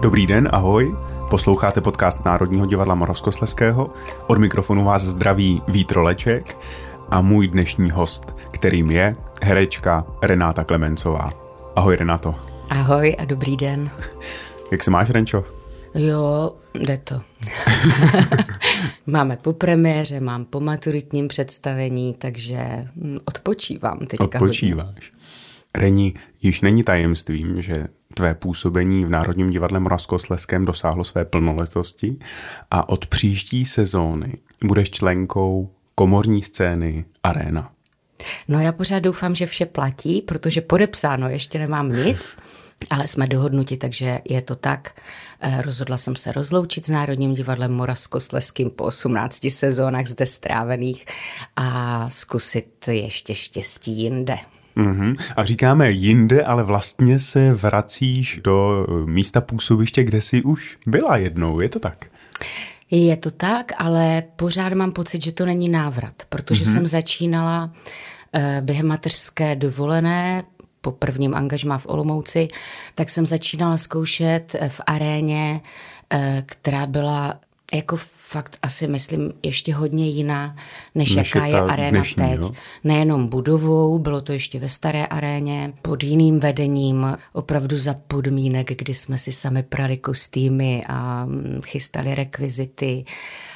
Dobrý den, ahoj. Posloucháte podcast Národního divadla Moravskosleského. Od mikrofonu vás zdraví Vítroleček a můj dnešní host, kterým je herečka Renáta Klemencová. Ahoj Renato. Ahoj a dobrý den. Jak se máš, Renčo? Jo, jde to. Máme po premiéře, mám po maturitním představení, takže hm, odpočívám teďka Odpočíváš. Hodně. Reni, již není tajemstvím, že tvé působení v Národním divadle Moravskosleském dosáhlo své plnoletosti a od příští sezóny budeš členkou komorní scény Arena. No já pořád doufám, že vše platí, protože podepsáno ještě nemám nic. Ale jsme dohodnuti, takže je to tak. Eh, rozhodla jsem se rozloučit s Národním divadlem Moravskosleským po 18 sezónách zde strávených a zkusit ještě štěstí jinde. Mm-hmm. A říkáme jinde, ale vlastně se vracíš do místa působiště, kde jsi už byla jednou, je to tak? Je to tak, ale pořád mám pocit, že to není návrat, protože mm-hmm. jsem začínala eh, během mateřské dovolené po prvním angažmá v Olomouci, tak jsem začínala zkoušet v aréně, eh, která byla jako fakt asi myslím ještě hodně jiná, než, než jaká je, je aréna dnešní, teď. Jo? Nejenom budovou, bylo to ještě ve staré aréně, pod jiným vedením, opravdu za podmínek, kdy jsme si sami prali kostýmy a mm, chystali rekvizity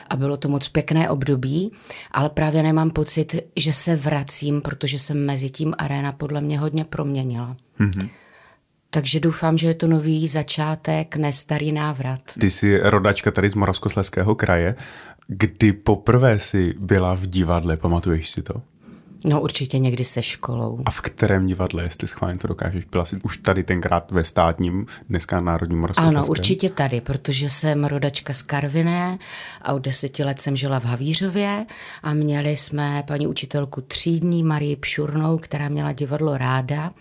a bylo to moc pěkné období, ale právě nemám pocit, že se vracím, protože jsem mezi tím aréna podle mě hodně proměnila. Mm-hmm. Takže doufám, že je to nový začátek, ne starý návrat. Ty jsi rodačka tady z Moravskosleského kraje. Kdy poprvé jsi byla v divadle, pamatuješ si to? No určitě někdy se školou. A v kterém divadle, jestli schválně to dokážeš? Byla jsi už tady tenkrát ve státním, dneska Národním Moravskoslezském? Ano, určitě tady, protože jsem rodačka z Karviné a od deseti let jsem žila v Havířově a měli jsme paní učitelku třídní Marii Pšurnou, která měla divadlo ráda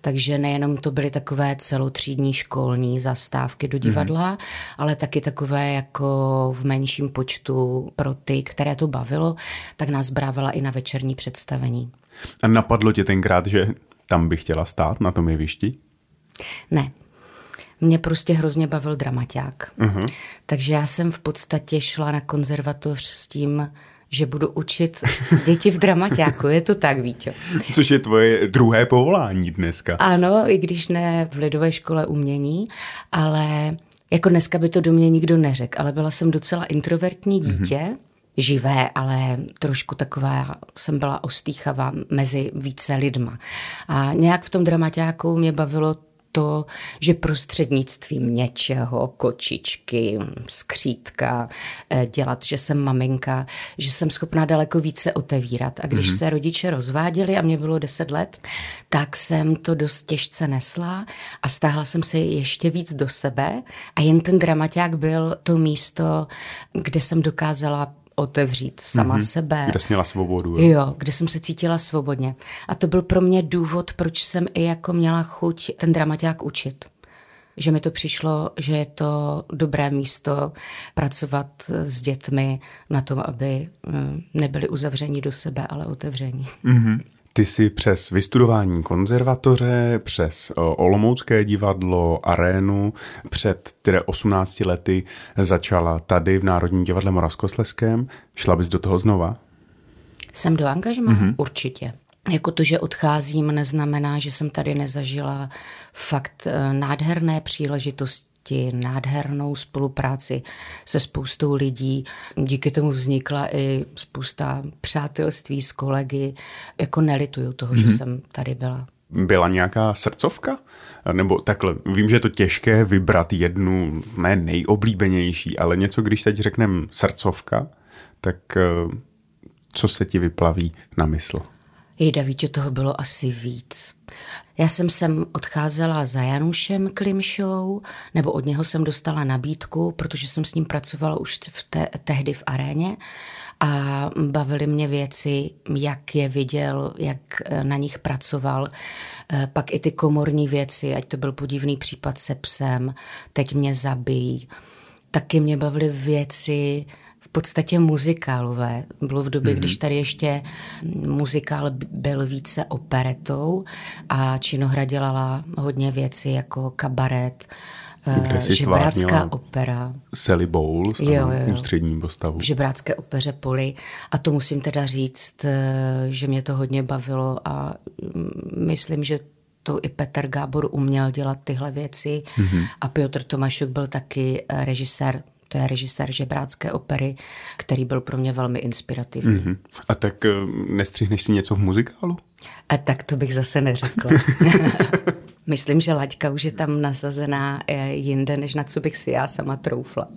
takže nejenom to byly takové celotřídní školní zastávky do divadla, mm-hmm. ale taky takové jako v menším počtu pro ty, které to bavilo, tak nás brávala i na večerní představení. A napadlo tě tenkrát, že tam bych chtěla stát na tom jevišti? Ne, mě prostě hrozně bavil dramaťák. Uh-huh. Takže já jsem v podstatě šla na konzervatoř s tím, že budu učit děti v dramaťáku. Je to tak, Víťo. Což je tvoje druhé povolání dneska. Ano, i když ne v lidové škole umění, ale jako dneska by to do mě nikdo neřekl, ale byla jsem docela introvertní mhm. dítě, mm-hmm živé, ale trošku taková jsem byla ostýchavá mezi více lidma. A nějak v tom dramaťáku mě bavilo to, že prostřednictvím něčeho, kočičky, skřítka, eh, dělat, že jsem maminka, že jsem schopná daleko více otevírat. A když mm-hmm. se rodiče rozváděli a mě bylo 10 let, tak jsem to dost těžce nesla a stáhla jsem se ještě víc do sebe a jen ten dramaťák byl to místo, kde jsem dokázala otevřít sama mm-hmm. sebe. Kde jsi měla svobodu. Jo? jo, kde jsem se cítila svobodně. A to byl pro mě důvod, proč jsem i jako měla chuť ten dramaťák učit. Že mi to přišlo, že je to dobré místo pracovat s dětmi na tom, aby mm, nebyli uzavření do sebe, ale otevření. Mm-hmm. Ty jsi přes vystudování konzervatoře, přes Olomoucké divadlo, arénu, před tedy 18 lety začala tady v Národním divadle Moravskosleském. Šla bys do toho znova? Jsem do angažma? Mm-hmm. Určitě. Jako to, že odcházím, neznamená, že jsem tady nezažila fakt eh, nádherné příležitosti ti nádhernou spolupráci se spoustou lidí. Díky tomu vznikla i spousta přátelství s kolegy. Jako nelituju toho, mm-hmm. že mhm. jsem tady byla. Byla nějaká srdcovka? Nebo takhle, vím, že je to těžké vybrat jednu, ne nejoblíbenější, ale něco, když teď řekneme srdcovka, tak eh, co se ti vyplaví na mysl? Jejda, víte, toho bylo asi víc. Já jsem sem odcházela za Janušem Klimšou, nebo od něho jsem dostala nabídku, protože jsem s ním pracovala už v te- tehdy v aréně a bavily mě věci, jak je viděl, jak eh, na nich pracoval. Eh, pak i ty komorní věci, ať to byl podivný případ se psem, teď mě zabijí. Taky mě bavily věci, podstatě muzikálové. Bylo v době, mm-hmm. když tady ještě muzikál byl více operetou a Činohra dělala hodně věcí jako kabaret Kde jsi Žebrácká opera. Sally Bowles, jo, jo, jo. ústřední postavu. V Žebrácké opeře Poli. A to musím teda říct, že mě to hodně bavilo a mm, myslím, že to i Petr Gábor uměl dělat tyhle věci mm-hmm. a Piotr Tomašuk byl taky režisér to je režisér Žebrácké opery, který byl pro mě velmi inspirativní. Mm-hmm. A tak eh, nestřihneš si něco v muzikálu? A tak to bych zase neřekla. Myslím, že laťka už je tam nasazená eh, jinde, než na co bych si já sama troufla.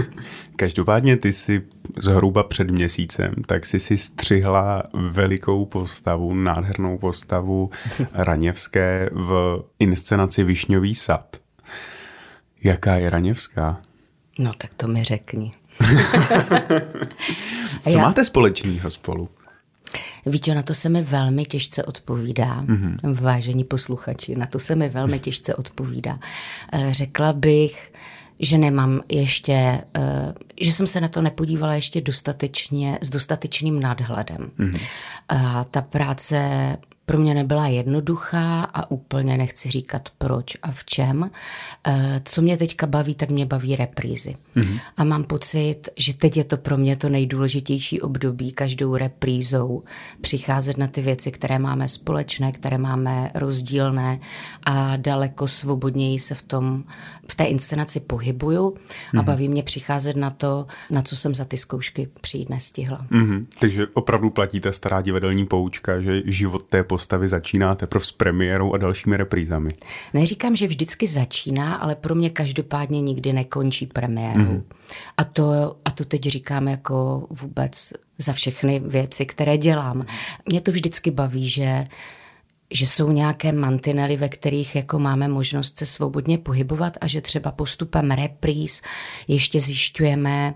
Každopádně ty si zhruba před měsícem, tak si si střihla velikou postavu, nádhernou postavu Raněvské v inscenaci Višňový sad. Jaká je Raněvská? No tak to mi řekni. Co já... máte společného spolu? Víte, na to se mi velmi těžce odpovídá, mm-hmm. vážení posluchači, na to se mi velmi těžce odpovídá. Eh, řekla bych, že nemám ještě, eh, že jsem se na to nepodívala ještě dostatečně, s dostatečným nadhledem. Mm-hmm. Ta práce pro mě nebyla jednoduchá a úplně nechci říkat proč a v čem. Eh, co mě teďka baví, tak mě baví reprízy. Mm-hmm. A mám pocit, že teď je to pro mě to nejdůležitější období každou reprízou přicházet na ty věci, které máme společné, které máme rozdílné a daleko svobodněji se v tom, v té inscenaci pohybuju mm-hmm. a mhm. baví mě přicházet na to, na co jsem za ty zkoušky přijít nestihla. Mm-hmm. Takže opravdu platí ta stará divadelní poučka, že život té postavy začíná teprve s premiérou a dalšími reprízami. Neříkám, že vždycky začíná, ale pro mě každopádně nikdy nekončí premiérou. Mm. A, to, a to teď říkám jako vůbec za všechny věci, které dělám. Mě to vždycky baví, že že jsou nějaké mantinely, ve kterých jako máme možnost se svobodně pohybovat a že třeba postupem repríz ještě zjišťujeme,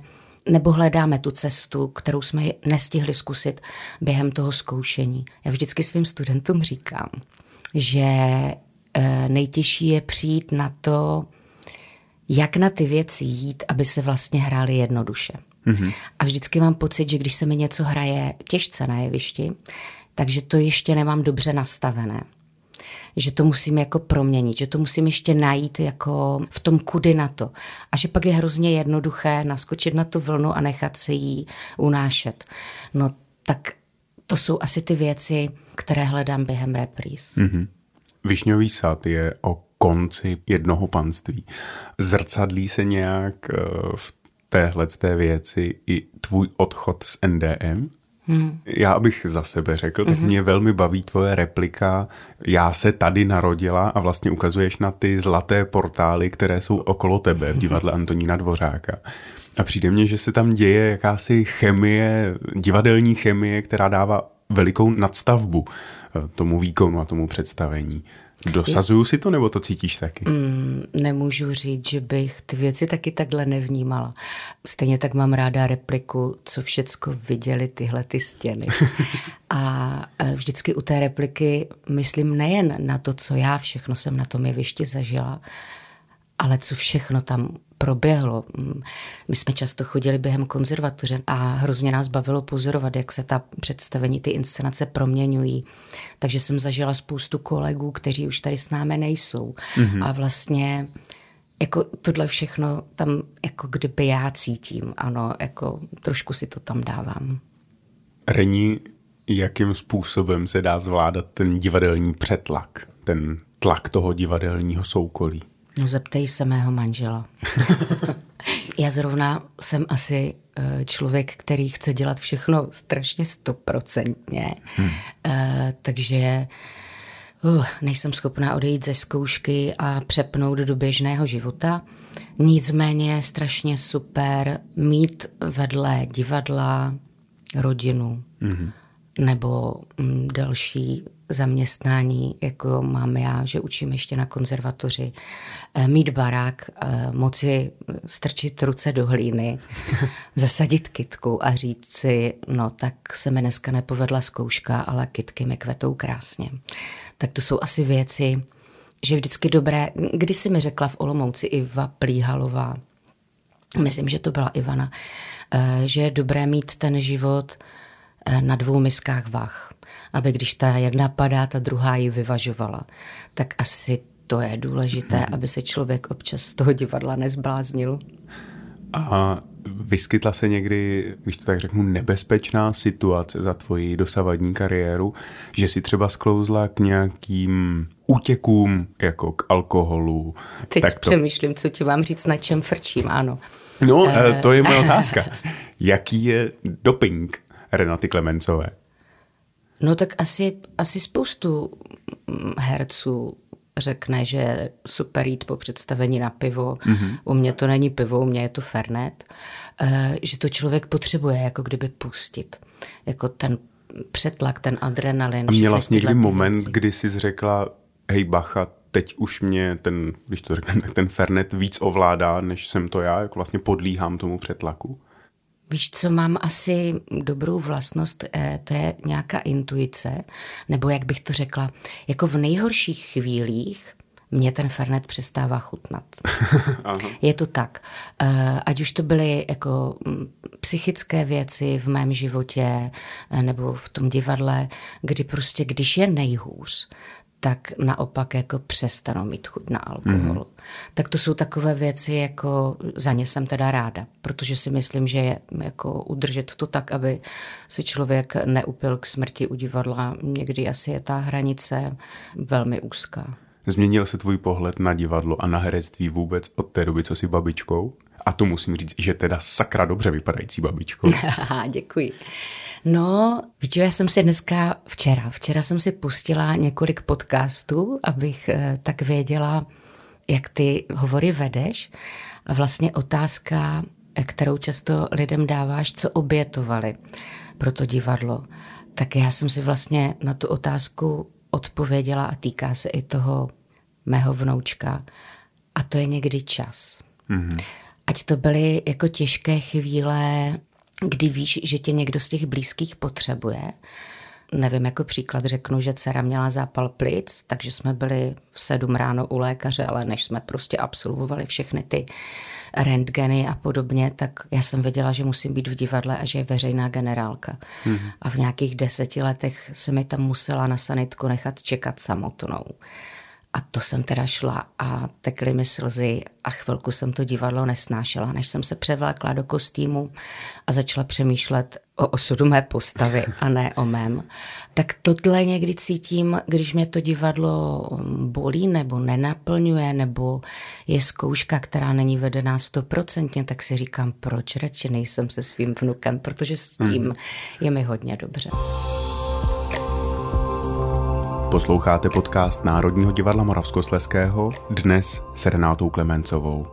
nebo hledáme tu cestu, kterou jsme nestihli zkusit během toho zkoušení. Já vždycky svým studentům říkám, že eh, nejtěžší je přijít na to, jak na ty věci jít, aby se vlastně hrály jednoduše. Mm-hmm. A vždycky mám pocit, že když se mi něco hraje těžce na jevišti, takže to ještě nemám dobře nastavené že to musím jako proměnit, že to musím ještě najít jako v tom kudy na to. A že pak je hrozně jednoduché naskočit na tu vlnu a nechat se jí unášet. No tak to jsou asi ty věci, které hledám během repríz. Mm-hmm. Višňový sad je o konci jednoho panství. Zrcadlí se nějak eh, v téhle té věci i tvůj odchod z NDM? Hmm. Já abych za sebe řekl, tak hmm. mě velmi baví tvoje replika. Já se tady narodila a vlastně ukazuješ na ty zlaté portály, které jsou okolo tebe v divadle Antonína Dvořáka. A přijde mně, že se tam děje jakási chemie, divadelní chemie, která dává velikou nadstavbu eh, tomu výkonu a tomu představení. Dosazuju si to, nebo to cítíš taky? Mm, nemůžu říct, že bych ty věci taky takhle nevnímala. Stejně tak mám ráda repliku, co všecko viděli tyhle ty stěny. A e, vždycky u té repliky myslím nejen na to, co já všechno jsem na tom jevišti zažila, ale co všechno tam proběhlo. Mm, my jsme často chodili během konzervatoře a hrozně nás bavilo pozorovat, jak se ta představení, ty inscenace proměňují. Takže jsem zažila spoustu kolegů, kteří už tady s námi nejsou. Mm-hmm. A vlastně jako tohle všechno tam jako kdyby já cítím, ano, jako trošku si to tam dávám. Rení, jakým způsobem se dá zvládat ten divadelní přetlak, ten tlak toho divadelního soukolí? No zeptej se mého manžela. Já zrovna jsem asi eh, člověk, který chce dělat všechno strašně stoprocentně. Hmm. Uh, takže uh, nejsem schopná odejít ze zkoušky a přepnout do běžného života. Nicméně je strašně super mít vedle divadla rodinu hmm. nebo mm, další zaměstnání, jako mám já, že učím ještě na konzervatoři, eh, mít barák, eh, moci strčit ruce do hlíny, zasadit kitku a říct si, no tak se mi dneska nepovedla zkouška, ale kitky mi kvetou krásně. Tak to jsou asi věci, že vždycky dobré, když si mi řekla v Olomouci Iva Plíhalová, myslím, že to byla Ivana, eh, že je dobré mít ten život na dvou miskách vah aby když ta jedna padá, ta druhá ji vyvažovala. Tak asi to je důležité, mm. aby se člověk občas z toho divadla nezbláznil. A vyskytla se někdy, když to tak řeknu, nebezpečná situace za tvoji dosavadní kariéru, že si třeba sklouzla k nějakým útěkům, jako k alkoholu. Teď tak to... přemýšlím, co ti mám říct, na čem frčím, ano. No, uh... to je moje otázka. Jaký je doping Renaty Klemencové? No tak asi, asi spoustu herců řekne, že super jít po představení na pivo. Mm-hmm. U mě to není pivo, u mě je to fernet. Uh, že to člověk potřebuje jako kdyby pustit. Jako ten přetlak, ten adrenalin. A měla jsi někdy moment, věci. kdy jsi řekla, hej bacha, teď už mě ten, když to řekne, tak ten fernet víc ovládá, než jsem to já, jako vlastně podlíhám tomu přetlaku? Víš, co mám asi dobrou vlastnost, eh, to je nějaká intuice, nebo jak bych to řekla, jako v nejhorších chvílích mě ten Fernet přestává chutnat. je to tak. Eh, ať už to byly jako mm, psychické věci v mém životě eh, nebo v tom divadle, kdy prostě, když je nejhůř, tak naopak jako přestanou mít chuť na alkohol. Mm. Tak to jsou takové věci, jako za ně jsem teda ráda, protože si myslím, že je jako udržet to tak, aby si člověk neupil k smrti u divadla. Někdy asi je ta hranice velmi úzká. Změnil se tvůj pohled na divadlo a na herectví vůbec od té doby, co jsi babičkou? A to musím říct, že teda sakra dobře vypadající babičkou. Děkuji. No, víte, já jsem si dneska, včera, včera jsem si pustila několik podcastů, abych eh, tak věděla, jak ty hovory vedeš. A vlastně otázka, eh, kterou často lidem dáváš, co obětovali pro to divadlo. Tak já jsem si vlastně na tu otázku odpověděla a týká se i toho mého vnoučka. A to je někdy čas. Mm-hmm. Ať to byly jako těžké chvíle kdy víš, že tě někdo z těch blízkých potřebuje. Nevím, jako příklad řeknu, že dcera měla zápal plic, takže jsme byli v sedm ráno u lékaře, ale než jsme prostě absolvovali všechny ty rentgeny a podobně, tak já jsem věděla, že musím být v divadle a že je veřejná generálka. Mm-hmm. A v nějakých deseti letech se mi tam musela na sanitku nechat čekat samotnou. A to jsem teda šla a tekly mi slzy a chvilku jsem to divadlo nesnášela, než jsem se převlékla do kostýmu a začala přemýšlet o osudu mé postavy a ne o mém. Tak tohle někdy cítím, když mě to divadlo bolí nebo nenaplňuje, nebo je zkouška, která není vedená stoprocentně, tak si říkám, proč radši nejsem se svým vnukem, protože s tím hmm. je mi hodně dobře. Posloucháte podcast Národního divadla Moravskosleského dnes s Renátou Klemencovou.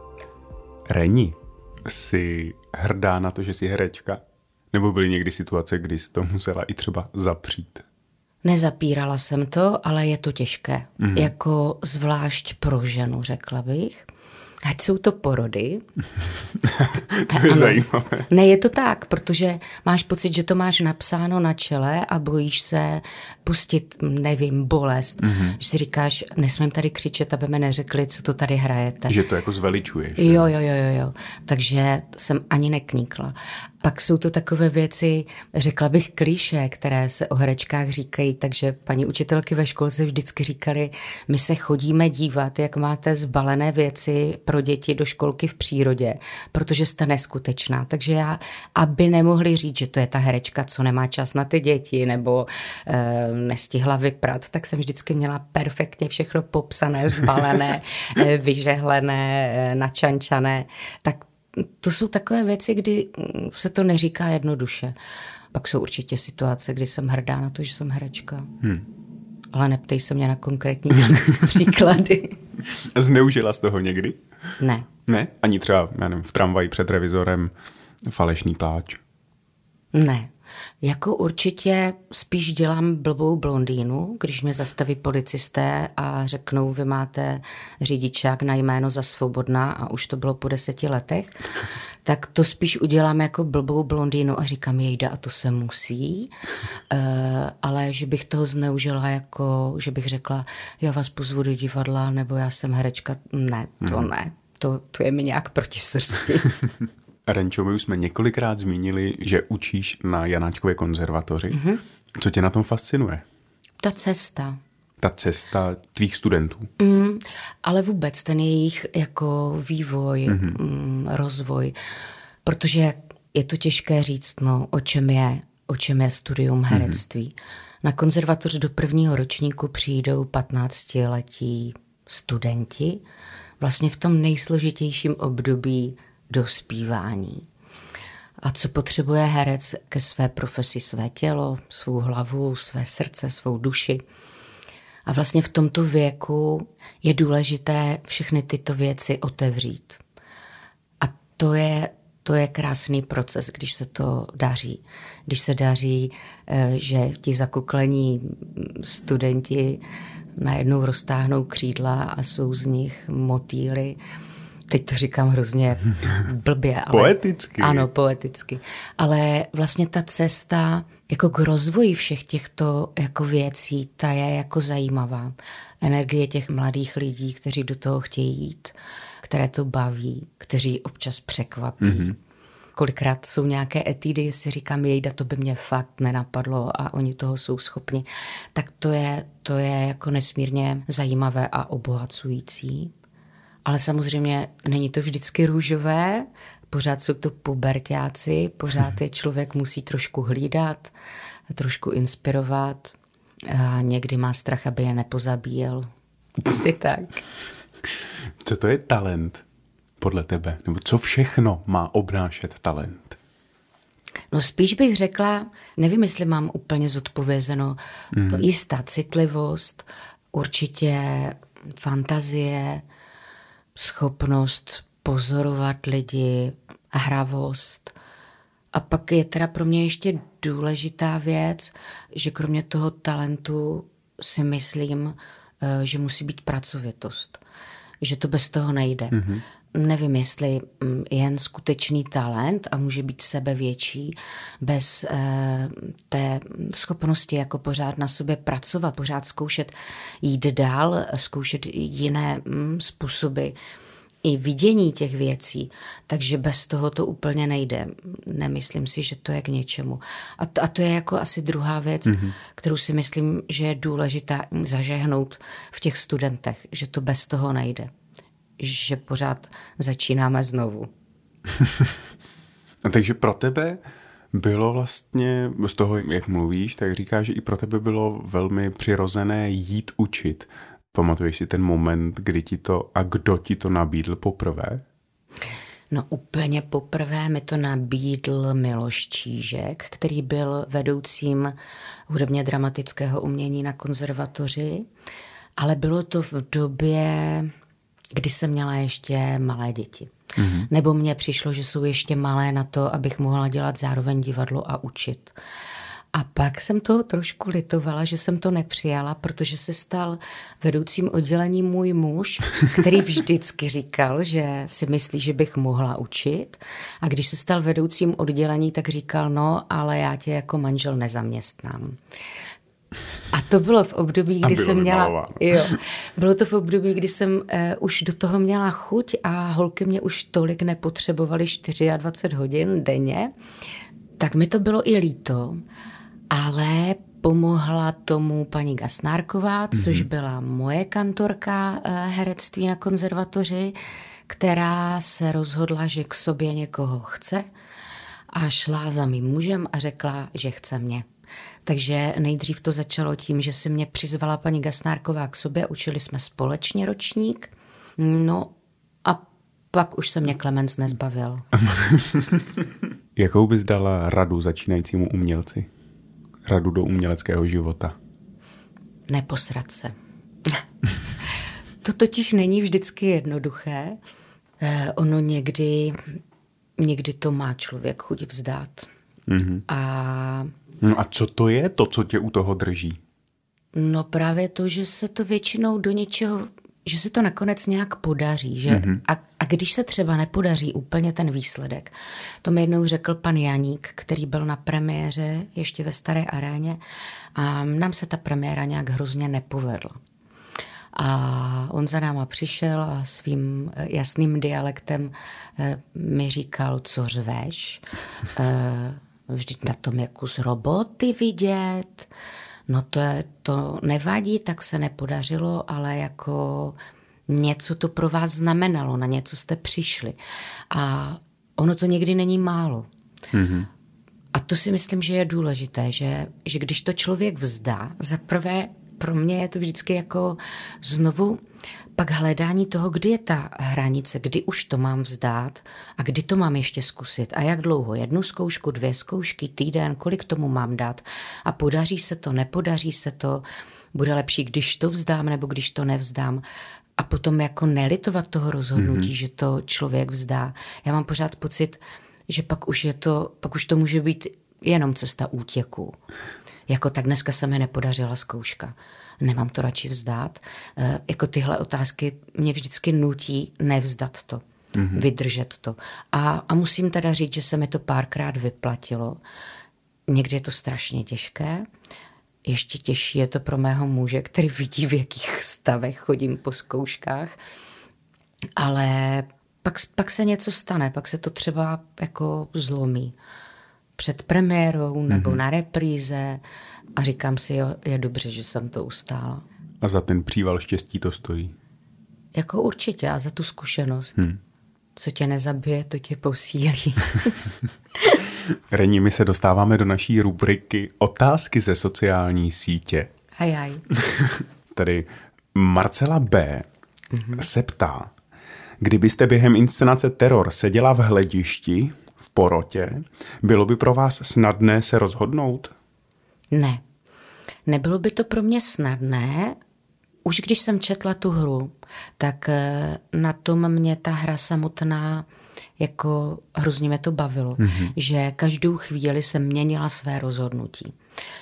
Reni, jsi hrdá na to, že jsi herečka? Nebo byly někdy situace, kdy jsi to musela i třeba zapřít? Nezapírala jsem to, ale je to těžké. Mm. Jako zvlášť pro ženu, řekla bych. Ať jsou to porody. to je ano. zajímavé. Ne, je to tak, protože máš pocit, že to máš napsáno na čele a bojíš se pustit, nevím, bolest. Mm-hmm. Že si říkáš, nesmím tady křičet, aby mi neřekli, co to tady hrajete. Že to jako zveličuješ. Jo, jo, jo, jo, jo. Takže jsem ani nekníkla. Pak jsou to takové věci, řekla bych klíše, které se o herečkách říkají, takže paní učitelky ve školce vždycky říkali, my se chodíme dívat, jak máte zbalené věci pro děti do školky v přírodě, protože jste neskutečná. Takže já, aby nemohli říct, že to je ta herečka, co nemá čas na ty děti, nebo e, nestihla vyprat, tak jsem vždycky měla perfektně všechno popsané, zbalené, e, vyžehlené, e, načančané. Tak to jsou takové věci, kdy se to neříká jednoduše. Pak jsou určitě situace, kdy jsem hrdá na to, že jsem herečka. Hmm. Ale neptej se mě na konkrétní příklady. Zneužila z toho někdy? Ne. Ne? Ani třeba, já nevím, v tramvaji před revizorem falešný pláč? Ne. Jako určitě spíš dělám blbou blondýnu, když mě zastaví policisté a řeknou, vy máte řidičák na jméno za svobodná a už to bylo po deseti letech, tak to spíš udělám jako blbou blondýnu a říkám, jejda a to se musí, uh, ale že bych toho zneužila jako, že bych řekla, já vás pozvu do divadla, nebo já jsem herečka, ne, to hmm. ne, to, to je mi nějak proti srsti. Renčo, my už jsme několikrát zmínili, že učíš na Janáčkově konzervatoři. Mm-hmm. Co tě na tom fascinuje? Ta cesta. Ta ta cesta tvých studentů. Mm, ale vůbec ten jejich jako vývoj, mm-hmm. mm, rozvoj, protože je to těžké říct, no, o čem je, o čem je studium herectví. Mm-hmm. Na konzervatoř do prvního ročníku přijdou 15-letí studenti, vlastně v tom nejsložitějším období dospívání. A co potřebuje herec ke své profesi, své tělo, svou hlavu, své srdce, svou duši. A vlastně v tomto věku je důležité všechny tyto věci otevřít. A to je, to je krásný proces, když se to daří. Když se daří, eh, že ti zakuklení studenti najednou roztáhnou křídla a jsou z nich motýly. Teď to říkám hrozně blbě. Ale, poeticky. Ano, poeticky. Ale vlastně ta cesta jako k rozvoji všech těchto jako věcí, ta je jako zajímavá. Energie těch mladých lidí, kteří do toho chtějí jít, které to baví, kteří občas překvapí. Mm-hmm. Kolikrát jsou nějaké etidy, jestli říkám, jejda, to by mě fakt nenapadlo a oni toho jsou schopni, tak to je, to je jako nesmírně zajímavé a obohacující. Ale samozřejmě není to vždycky růžové, pořád jsou to pubertáci, pořád je člověk musí trošku hlídat, trošku inspirovat a někdy má strach, aby je nepozabíjel. Asi tak. Co to je talent podle tebe? Nebo co všechno má obnášet talent? No spíš bych řekla, nevím, jestli mám úplně zodpovězeno, mm. jistá citlivost, určitě fantazie, schopnost pozorovat lidi, hravost. A pak je teda pro mě ještě důležitá věc, že kromě toho talentu si myslím, eh, že musí být pracovitost. Že to bez toho nejde. Mm-hmm. Nevím, jestli mm, jen skutečný talent a může být sebevětší bez eh, té schopnosti jako pořád na sobě pracovat, pořád zkoušet jít dál, zkoušet jiné mm, způsoby i vidění těch věcí, takže bez toho to úplně nejde. Nemyslím si, že to je k něčemu. A to, a to je jako asi druhá věc, mm-hmm. kterou si myslím, že je důležitá zažehnout v těch studentech, že to bez toho nejde. Že pořád začínáme znovu. a takže pro tebe bylo vlastně, z toho, jak mluvíš, tak říkáš, že i pro tebe bylo velmi přirozené jít učit. Pamatuješ si ten moment, kdy ti to a kdo ti to nabídl poprvé? No úplně poprvé mi to nabídl Miloš Čížek, který byl vedoucím hudebně dramatického umění na konzervatoři, ale bylo to v době, kdy jsem měla ještě malé děti. Mm-hmm. Nebo mně přišlo, že jsou ještě malé na to, abych mohla dělat zároveň divadlo a učit. A pak jsem toho trošku litovala, že jsem to nepřijala, protože se stal vedoucím oddělení můj muž, který vždycky říkal, že si myslí, že bych mohla učit. A když se stal vedoucím oddělení, tak říkal, no, ale já tě jako manžel nezaměstnám. A to bylo v období, kdy jsem měla. Jo, bylo to v období, kdy jsem uh, už do toho měla chuť a holky mě už tolik nepotřebovaly 24 hodin denně. Tak mi to bylo i líto ale pomohla tomu paní Gasnárková, což mm-hmm. byla moje kantorka eh, herectví na konzervatoři, která se rozhodla, že k sobě někoho chce a šla za mým mužem a řekla, že chce mě. Takže nejdřív to začalo tím, že si mě přizvala paní Gasnárková k sobě, učili jsme společně ročník, no a pak už se mě Klemens nezbavil. Jakou bys dala radu začínajícímu umělci? radu do uměleckého života? Neposrat se. to totiž není vždycky jednoduché. Eh, ono někdy, někdy to má člověk chuť vzdát. Mm-hmm. A... No a co to je to, co tě u toho drží? No právě to, že se to většinou do něčeho že se to nakonec nějak podaří. Že? Mm-hmm. A, a když se třeba nepodaří úplně ten výsledek, to mi jednou řekl pan Janík, který byl na premiéře ještě ve Staré aréně a nám se ta premiéra nějak hrozně nepovedla. A on za náma přišel a svým eh, jasným dialektem eh, mi říkal, co řveš, eh, vždyť na tom je kus roboty vidět, No to, je, to nevadí, tak se nepodařilo, ale jako něco to pro vás znamenalo, na něco jste přišli. A ono to někdy není málo. Mm-hmm. A to si myslím, že je důležité, že, že když to člověk vzdá, za prvé pro mě je to vždycky jako znovu pak hledání toho, kdy je ta hranice, kdy už to mám vzdát a kdy to mám ještě zkusit a jak dlouho. Jednu zkoušku, dvě zkoušky, týden, kolik tomu mám dát a podaří se to, nepodaří se to, bude lepší, když to vzdám nebo když to nevzdám a potom jako nelitovat toho rozhodnutí, mm-hmm. že to člověk vzdá. Já mám pořád pocit, že pak už je to, pak už to může být jenom cesta útěku. Jako tak dneska se mi nepodařila zkouška. Nemám to radši vzdát. E, jako tyhle otázky mě vždycky nutí nevzdat to. Mm-hmm. Vydržet to. A, a musím teda říct, že se mi to párkrát vyplatilo. Někdy je to strašně těžké. Ještě těžší je to pro mého muže, který vidí, v jakých stavech chodím po zkouškách. Ale pak, pak se něco stane, pak se to třeba jako zlomí před premiérou nebo mm-hmm. na repríze a říkám si, jo, je dobře, že jsem to ustála. A za ten příval štěstí to stojí? Jako určitě a za tu zkušenost. Hmm. Co tě nezabije, to tě posílí. Reni, my se dostáváme do naší rubriky Otázky ze sociální sítě. Ajaj. Tady Marcela B. Mm-hmm. se ptá, kdybyste během inscenace Teror seděla v hledišti, v porotě, bylo by pro vás snadné se rozhodnout? Ne. Nebylo by to pro mě snadné, už když jsem četla tu hru, tak eh, na tom mě ta hra samotná jako hrozně mě to bavilo, mm-hmm. že každou chvíli jsem měnila své rozhodnutí.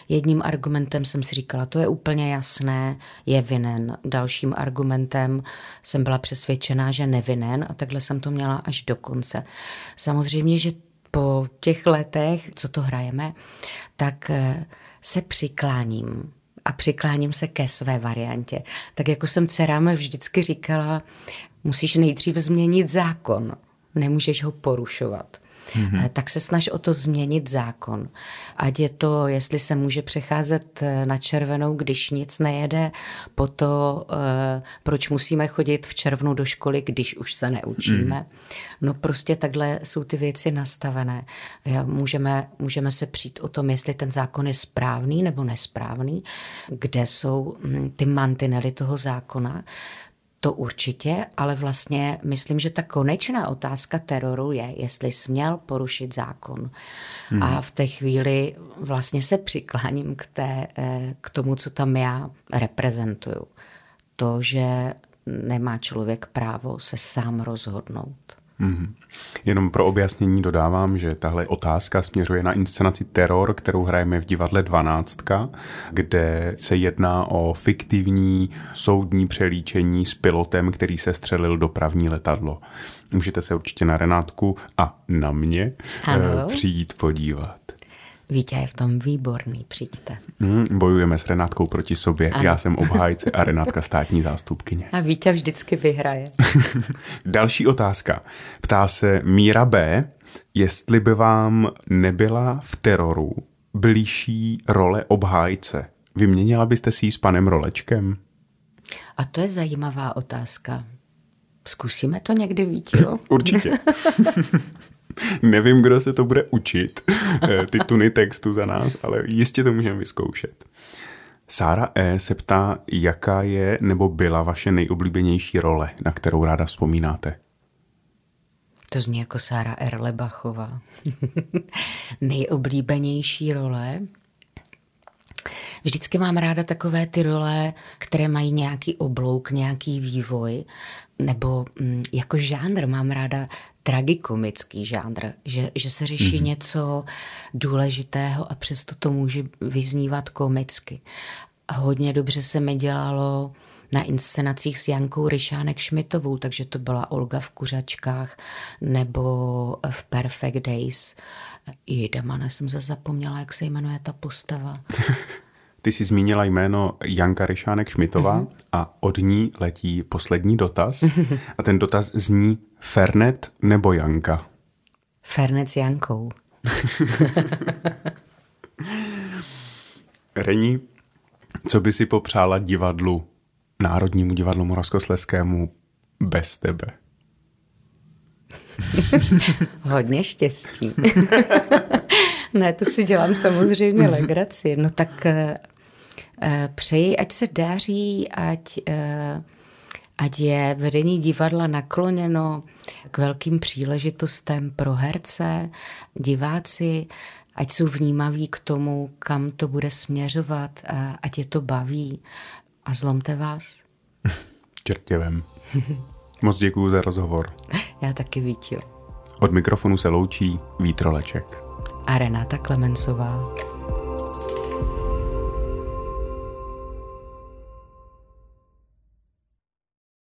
Jedním argumentem jsem si říkala, to je úplně jasné, je vinen. Dalším argumentem jsem byla přesvědčená, že nevinen a takhle jsem to měla až do konce. Samozřejmě, že po těch letech, co to hrajeme, tak eh, se přikláním a přikláním se ke své variantě. Tak jako jsem dcerám vždycky říkala, musíš nejdřív změnit zákon nemůžeš ho porušovat. Mm-hmm. Tak se snaž o to změnit zákon. Ať je to, jestli se může přecházet eh, na červenou, když nic nejede, po to, eh, proč musíme chodit v červnu do školy, když už se neučíme. Mm. No prostě takhle jsou ty věci nastavené. Můžeme, můžeme se přijít o tom, jestli ten zákon je správný nebo nesprávný, kde jsou hm, ty mantinely toho zákona. To určitě, ale vlastně myslím, že ta konečná otázka teroru je, jestli směl porušit zákon. Hmm. A v té chvíli vlastně se přikláním k, té, eh, k tomu, co tam já reprezentuju. To, že nemá člověk právo se sám rozhodnout. Mm-hmm. Jenom pro objasnění dodávám, že tahle otázka směřuje na inscenaci Teror, kterou hrajeme v divadle 12, kde se jedná o fiktivní soudní přelíčení s pilotem, který se střelil dopravní letadlo. Můžete se určitě na Renátku a na mě ano. Eh, přijít podívat. Vítě je v tom výborný, přijďte. Mm, bojujeme s Renátkou proti sobě. Ano. Já jsem obhájce a Renátka státní zástupkyně. A Vítě vždycky vyhraje. Další otázka. Ptá se Míra B., jestli by vám nebyla v teroru blížší role obhájce. Vyměnila byste si ji s panem Rolečkem? A to je zajímavá otázka. Zkusíme to někdy, Vítě? Určitě. Nevím, kdo se to bude učit, eh, ty tuny textu za nás, ale jistě to můžeme vyzkoušet. Sára E. se ptá, jaká je nebo byla vaše nejoblíbenější role, na kterou ráda vzpomínáte. To zní jako Sára Erlebachová. nejoblíbenější role? Vždycky mám ráda takové ty role, které mají nějaký oblouk, nějaký vývoj, nebo mm, jako žánr mám ráda tragikomický žánr, že, že se řeší mm-hmm. něco důležitého a přesto to může vyznívat komicky. A hodně dobře se mi dělalo na inscenacích s Jankou Ryšánek Šmitovou, takže to byla Olga v Kuřačkách nebo v Perfect Days. Jdemane jsem se zapomněla, jak se jmenuje ta postava. Ty jsi zmínila jméno Janka Ryšánek Šmitová uh-huh. a od ní letí poslední dotaz. A ten dotaz zní Fernet nebo Janka? Fernet s Jankou. Rení, Co by si popřála divadlu, Národnímu divadlu Moravskosleskému bez tebe? Hodně štěstí. ne, to si dělám samozřejmě legraci. No tak uh, přeji, ať se daří, ať, uh, ať je vedení divadla nakloněno k velkým příležitostem pro herce, diváci, ať jsou vnímaví k tomu, kam to bude směřovat, ať je to baví a zlomte vás. Čertěvem. Moc děkuji za rozhovor. Já taky vítím. Od mikrofonu se loučí Vítroleček. A Renáta Klemensová.